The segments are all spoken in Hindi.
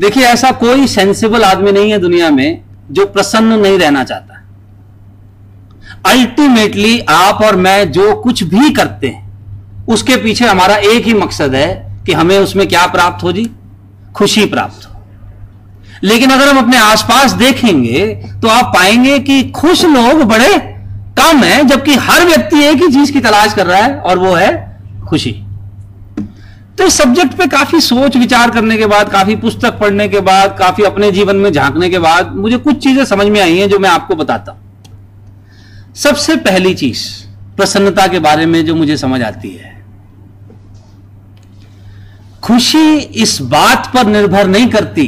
देखिए, ऐसा कोई सेंसिबल आदमी नहीं है दुनिया में जो प्रसन्न नहीं रहना चाहता। अल्टीमेटली आप और मैं जो कुछ भी करते हैं, उसके पीछे हमारा एक ही मकसद है कि हमें उसमें क्या प्राप्त हो जी? खुशी प्राप्त हो। लेकिन अगर हम अपने आसपास देखेंगे तो आप पाएँगे कि खुश लोग बड़े कम हैं, जबकि हर व्यक्ति एक ही चीज़ की तलाश कर रहा है, और वो है खुशी। तो इस सब्जेक्ट पे काफ़ी सोच विचार करने के बाद, काफ़ी पुस्तक पढ़ने के बाद, काफ़ी अपने जीवन में झांकने के बाद, मुझे कुछ चीज़ें समझ में आई हैं जो मैं आपको बताता हूँ। सबसे पहली चीज़, प्रसन्नता के बारे में जो मुझे समझ आती है। खुशी इस बात पर निर्भर नहीं करती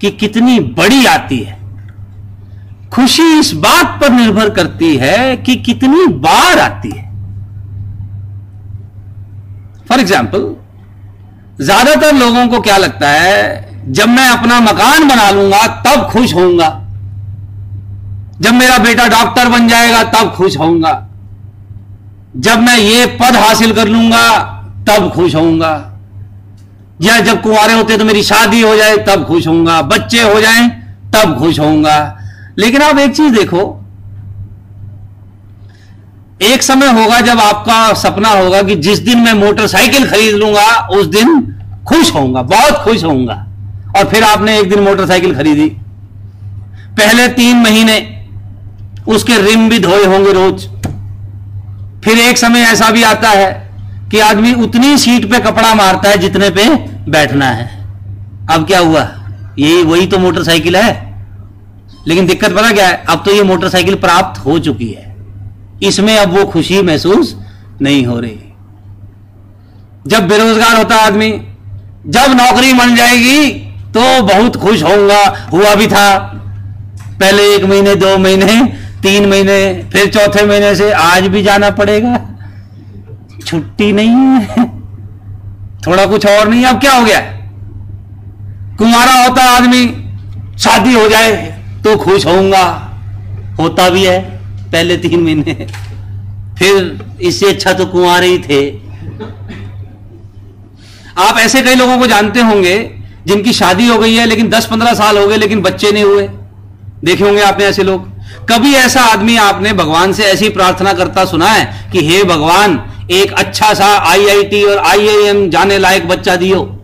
कि कितनी बड़ी आती है। खुशी इस बात पर निर्भर करती है कि कितनी बार आती है। फॉर एग्ज़ाम्पल ज़्यादातर लोगों को क्या लगता है, जब मैं अपना मकान बना लूँगा, तब खुश होऊँगा। जब मेरा बेटा डॉक्टर बन जाएगा, तब खुश होऊँगा। जब मैं ये पद हासिल कर लूँगा, तब खुश होऊँगा। या जब कुंवारे होते तो मेरी शादी हो जाए, तब खुश होऊँगा। बच्चे हो जाएँ, तब खुश होऊँगा। लेकिन आप एक चीज़ देखो, एक समय होगा जब आपका सपना होगा कि जिस दिन मैं मोटरसाइकिल खरीद लूँगा, उस दिन खुश होऊँगा, बहुत खुश होऊँगा। और फिर आपने एक दिन मोटरसाइकिल खरीदी। पहले तीन महीने उसके रिम भी धोए होंगे रोज। फिर एक समय ऐसा भी आता है कि आदमी उतनी सीट पे कपड़ा मारता है जितने पे बैठना है। अब क्या हुआ? ये वही तो मोटरसाइकिल है। लेकिन दिक्कत पता क्या है? अब तो ये मोटरसाइकिल प्राप्त हो चुकी है। इसमें अब वो खुशी महसूस नहीं हो रही। जब बेरोजगार होता आदमी जब नौकरी बन जाएगी तो बहुत खुश होऊँगा। हुआ भी था। पहले एक महीने, दो महीने, तीन महीने, फिर चौथे महीने से आज भी जाना पड़ेगा। छुट्टी नहीं है। थोड़ा कुछ और नहीं, अब क्या हो गया? कुमारा होता आदमी, शादी हो जाए तो खुश होऊँगा। होता भी है, पहले तीन महीने। फिर इससे अच्छा तो कुंवारे ही थे। आप ऐसे कई लोगों को जानते होंगे जिनकी शादी हो गई है, लेकिन 10-15 साल हो गए, लेकिन बच्चे नहीं हुए। देखे होंगे आपने ऐसे लोग। कभी ऐसा आदमी आपने भगवान से ऐसी प्रार्थना करता सुना है कि, हे भगवान, एक अच्छा सा आईआईटी और आईआईएम जाने लायक बच्चा दियो।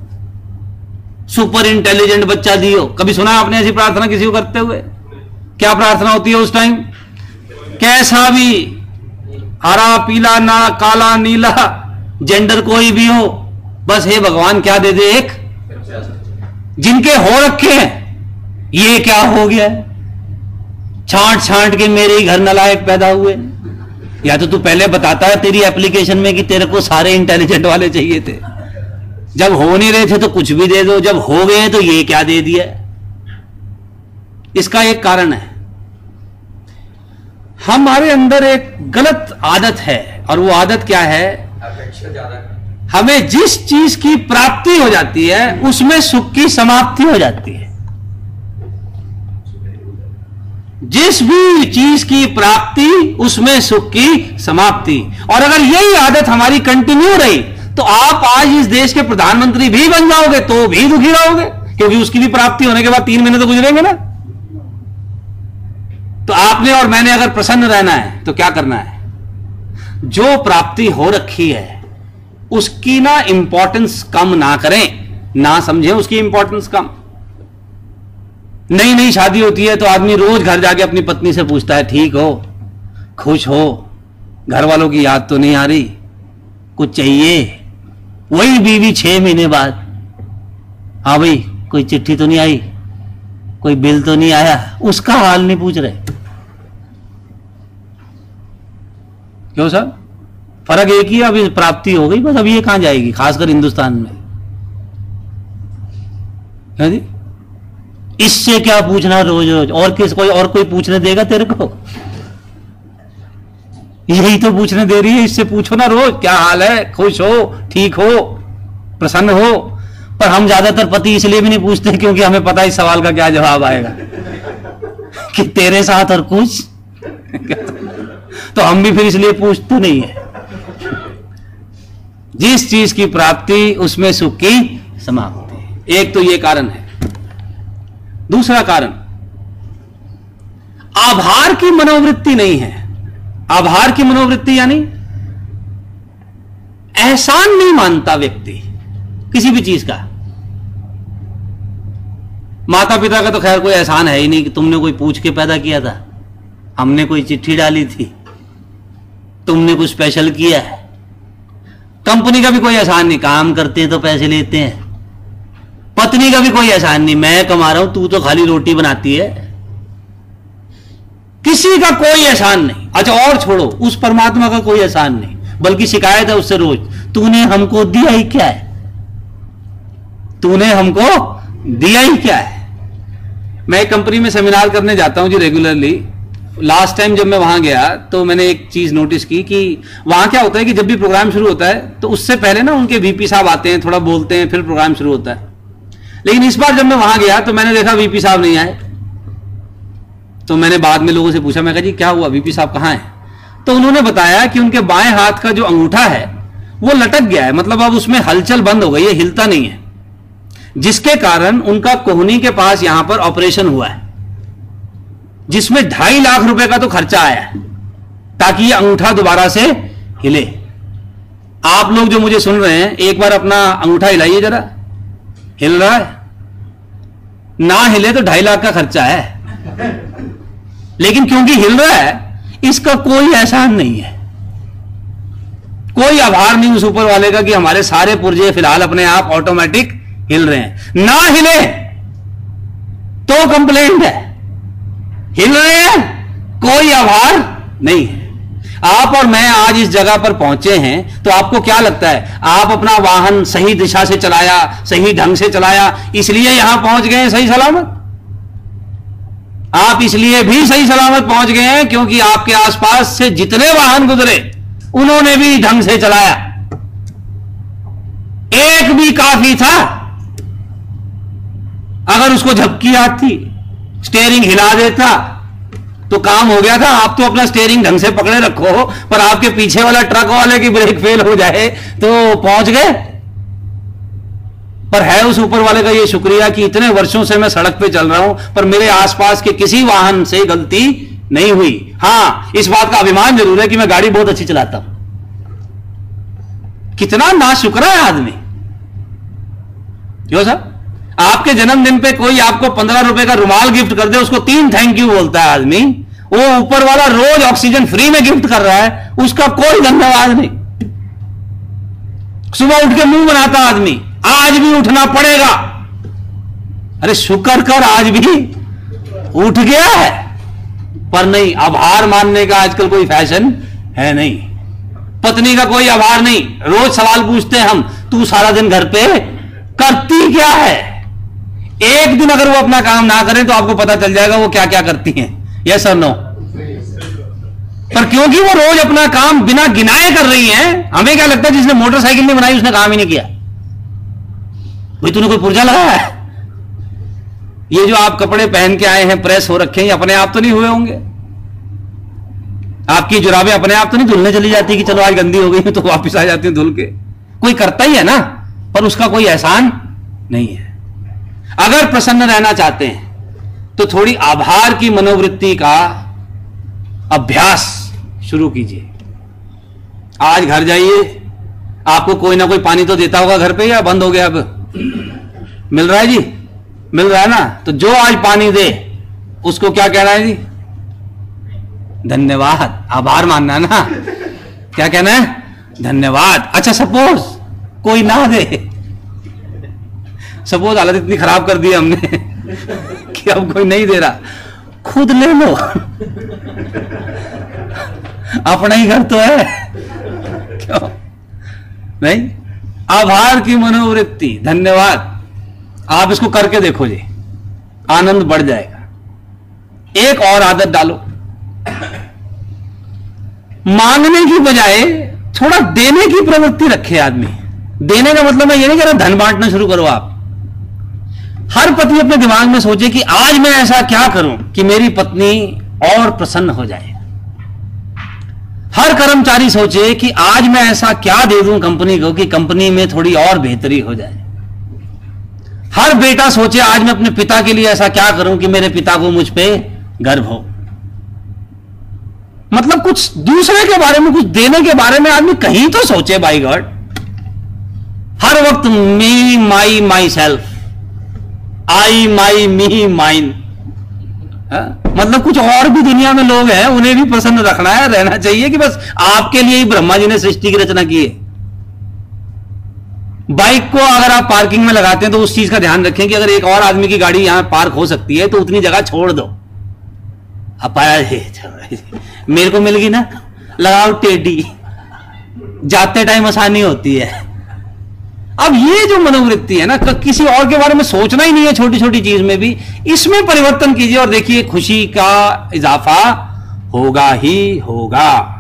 सुपर इंटेलिजेंट बच्चा दियो। कभी सुना है आपने ऐसी प्रार्थना किसी को करते हुए? क्या प्रार्थना होती है उस टाइम? कैसा भी, हरा, पीला, ना, काला, नीला, जेंडर कोई भी हो बस हे भगवान, क्या दे दे एक? जिनके हो रखे हैं, ये क्या हो गया? छांट छांट के मेरे ही घर नलायक पैदा हुए। या तो तू पहले बताता है तेरी एप्लीकेशन में कि तेरे को सारे इंटेलिजेंट वाले चाहिए थे। जब हो नहीं रहे थे तो कुछ भी दे दो, जब हो गए तो ये क्या दे दिया? इसका एक कारण है। हमारे अंदर एक गलत आदत है, और वो आदत क्या है? हमें जिस चीज़ की प्राप्ति हो जाती है, उसमें सुख की समाप्ति हो जाती है। जिस भी चीज़ की प्राप्ति, उसमें सुख की समाप्ति। और अगर यही आदत हमारी कंटिन्यू रही तो आप आज इस देश के प्रधानमंत्री भी बन जाओगे तो भी दुखी रहोगे, क्योंकि उसकी भी प्राप्ति होने के बाद तीन महीने तो गुजरेंगे ना। तो आपने और मैंने अगर प्रसन्न रहना है तो क्या करना है? जो प्राप्ति हो रखी है उसकी ना इंपॉर्टेंस कम ना करें। ना समझें उसकी इंपॉर्टेंस कम। नई नई शादी होती है तो आदमी रोज घर जाके अपनी पत्नी से पूछता है, ठीक हो? खुश हो? घर वालों की याद तो नहीं आ रही? कुछ चाहिए? वही बीवी छह महीने बाद हाँ भाई, कोई चिट्ठी तो नहीं आई? कोई बिल तो नहीं आया? उसका हाल नहीं पूछ रहे। क्यों सर? फ़र्क एक ही अभी प्राप्ति हो गई, बस अभी ये कहाँ जाएगी, खासकर हिंदुस्तान में। इससे क्या पूछना रोज रोज? और किस, कोई और कोई पूछने देगा तेरे को? यही तो पूछने दे रही है, इससे पूछो ना रोज, क्या हाल है? खुश हो? ठीक हो? प्रसन्न हो? पर हम ज़्यादातर पति इसलिए भी नहीं पूछते क्योंकि हमें पता है इस सवाल का क्या जवाब आएगा। कि तेरे साथ और कुछ? तो हम भी फिर इसलिए पूछते नहीं है। जिस चीज़ की प्राप्ति उसमें सुख की समाप्ति। एक तो ये कारण है। दूसरा कारण, आभार की मनोवृत्ति नहीं है। आभार की मनोवृत्ति यानी एहसान नहीं मानता व्यक्ति किसी भी चीज़ का। माता पिता का तो खैर कोई एहसान है ही नहीं कि तुमने कोई पूछ के पैदा किया था। हमने कोई चिट्ठी डाली थी। तुमने कुछ स्पेशल किया है। कंपनी का भी कोई एहसान नहीं, काम करते हैं तो पैसे लेते हैं। पत्नी का भी कोई एहसान नहीं, मैं कमा रहा हूँ, तू तो खाली रोटी बनाती है। किसी का कोई एहसान नहीं। अच्छा और छोड़ो, उस परमात्मा का कोई एहसान नहीं, बल्कि शिकायत है उससे रोज, तूने हमको दिया ही क्या है? तूने हमको दिया ही क्या है? मैं एक कंपनी में सेमिनार करने जाता हूँ जी रेगुलरली लास्ट टाइम जब मैं वहाँ गया तो मैंने एक चीज़ नोटिस की कि वहाँ क्या होता है कि जब भी प्रोग्राम शुरू होता है तो उससे पहले ना उनके वीपी साहब आते हैं, थोड़ा बोलते हैं, फिर प्रोग्राम शुरू होता है। लेकिन इस बार जब मैं वहाँ गया तो मैंने देखा वीपी साहब नहीं आए। तो मैंने बाद में लोगों से पूछा, मैं कहा, जी, क्या हुआ? वीपी साहब कहाँ है? तो उन्होंने बताया कि उनके बाएँ हाथ का जो अंगूठा है, वो लटक गया है। मतलब अब उसमें हलचल बंद हो गई है, हिलता नहीं है। जिसके कारण उनका कोहनी के पास यहाँ पर ऑपरेशन हुआ है। जिसमें ढाई लाख रुपए का तो खर्चा आया है, ताकि ये अंगूठा दोबारा से हिले। आप लोग जो मुझे सुन रहे हैं, एक बार अपना अंगूठा हिलाइए जरा। हिल रहा है? ना हिले तो ढाई लाख का खर्चा है। लेकिन क्योंकि हिल रहा है, इसका कोई एहसान नहीं है। कोई आभार नहीं उस ऊपर वाले का कि हमारे सारे पुर्जे फ़िलहाल अपने आप ऑटोमेटिक हिल रहे हैं। ना हिले तो कंप्लेंट है। हिल रहे हैं? कोई आभार नहीं है। आप और मैं आज इस जगह पर पहुँचे हैं तो आपको क्या लगता है? आप अपना वाहन सही दिशा से चलाया, सही ढंग से चलाया, इसलिए यहाँ पहुँच गए सही सलामत? आप इसलिए भी सही सलामत पहुँच गए हैं क्योंकि आपके आसपास से जितने वाहन गुजरे, उन्होंने भी ढंग से चलाया। एक भी काफ़ी था। अगर उसको झपकी आती स्टेयरिंग हिला देता। तो काम हो गया था, आप तो अपना स्टेयरिंग ढंग से पकड़े रखो, पर आपके पीछे वाला ट्रक वाले की ब्रेक फेल हो जाए तो पहुँच गए। पर है उस ऊपर वाले का ये शुक्रिया कि इतने वर्षों से मैं सड़क पे चल रहा हूँ, पर मेरे आसपास के किसी वाहन से गलती नहीं हुई। हाँ, इस बात का अभिमान ज़रूर है कि मैं गाड़ी बहुत अच्छी चलाता हूँ। कितना ना शुक्र है आदमी। क्यों सर? आपके जन्मदिन पे कोई आपको पंद्रह रुपए का रुमाल गिफ्ट कर दे, उसको तीन थैंक यू बोलता है आदमी। वो ऊपर वाला रोज ऑक्सीजन फ्री में गिफ्ट कर रहा है, उसका कोई धन्यवाद नहीं। सुबह उठ के मुँह बनाता आदमी, आज भी उठना पड़ेगा। अरे शुक्र कर, आज भी उठ गया है। पर नहीं, आभार मानने का आजकल कोई फ़ैशन है नहीं। पत्नी का कोई आभार नहीं। रोज सवाल पूछते हैं हम, तू सारा दिन घर पे? करती क्या है? एक दिन अगर वो अपना काम ना करें तो आपको पता चल जाएगा वो क्या क्या करती हैं। यस और नो पर क्योंकि वो रोज अपना काम बिना गिनाए कर रही हैं, हमें क्या लगता है जिसने मोटरसाइकिल नहीं बनाई उसने काम ही नहीं किया? भाई तूने कोई पुर्जा लगाया है? ये जो आप कपड़े पहन के आए हैं, प्रेस हो रखे हैं अपने आप तो नहीं हुए होंगे। आपकी जुराबे अपने आप तो नहीं धुलने चली जाती कि चलो आज गंदी हो गई तो वापस आ जाती हैं धुल के। कोई करता ही है ना, पर उसका कोई एहसान नहीं है। अगर प्रसन्न रहना चाहते हैं तो थोड़ी आभार की मनोवृत्ति का अभ्यास शुरू कीजिए। आज घर जाइए, आपको कोई ना कोई पानी तो देता होगा घर पे या बंद हो गया अब? मिल रहा है जी? मिल रहा है ना? तो जो आज पानी दे, उसको क्या कहना है जी? धन्यवाद। आभार मानना है ना? क्या कहना है? धन्यवाद। अच्छा सपोज़ कोई ना दे। सपोज़ हालत इतनी खराब कर दी हमने कि अब कोई नहीं दे रहा। खुद ले लो। अपना ही घर तो है। क्यों? नहीं? आभार की मनोवृत्ति, धन्यवाद। आप इसको करके देखो जी। आनंद बढ़ जाएगा। एक और आदत डालो। मांगने की बजाय थोड़ा देने की प्रवृत्ति रखे आदमी। देने का मतलब मैं ये नहीं कह रहा, धन बांटना शुरू करो आप। हर पति अपने दिमाग में सोचे कि आज मैं ऐसा क्या करूँ कि मेरी पत्नी और प्रसन्न हो जाए। हर कर्मचारी सोचे कि आज मैं ऐसा क्या दे दूँ कंपनी को कि कंपनी में थोड़ी और बेहतरी हो जाए। हर बेटा सोचे आज मैं अपने पिता के लिए ऐसा क्या करूँ कि मेरे पिता को मुझ पर गर्व हो। मतलब कुछ दूसरे के बारे में, कुछ देने के बारे में आदमी कहीं तो सोचे, बाई गॉड। हर वक्त मी, माई my self. I, my, me, mine. मतलब कुछ और भी दुनिया में लोग हैं, उन्हें भी प्रसन्न रखना है, रहना चाहिए कि बस आपके लिए ही ब्रह्मा जी ने सृष्टि की रचना की है। बाइक को अगर आप पार्किंग में लगाते हैं तो उस चीज़ का ध्यान रखें कि अगर एक और आदमी की गाड़ी यहाँ पार्क हो सकती है तो उतनी जगह छोड़ दो। अब मेरे को मिल गई ना? लगाओ टेडी। जाते टाइम आसानी होती है। अब ये जो मनोवृत्ति है ना किसी और के बारे में सोचना ही नहीं है छोटी छोटी चीज़ में भी। इसमें परिवर्तन कीजिए और देखिए, खुशी का इजाफा होगा ही होगा।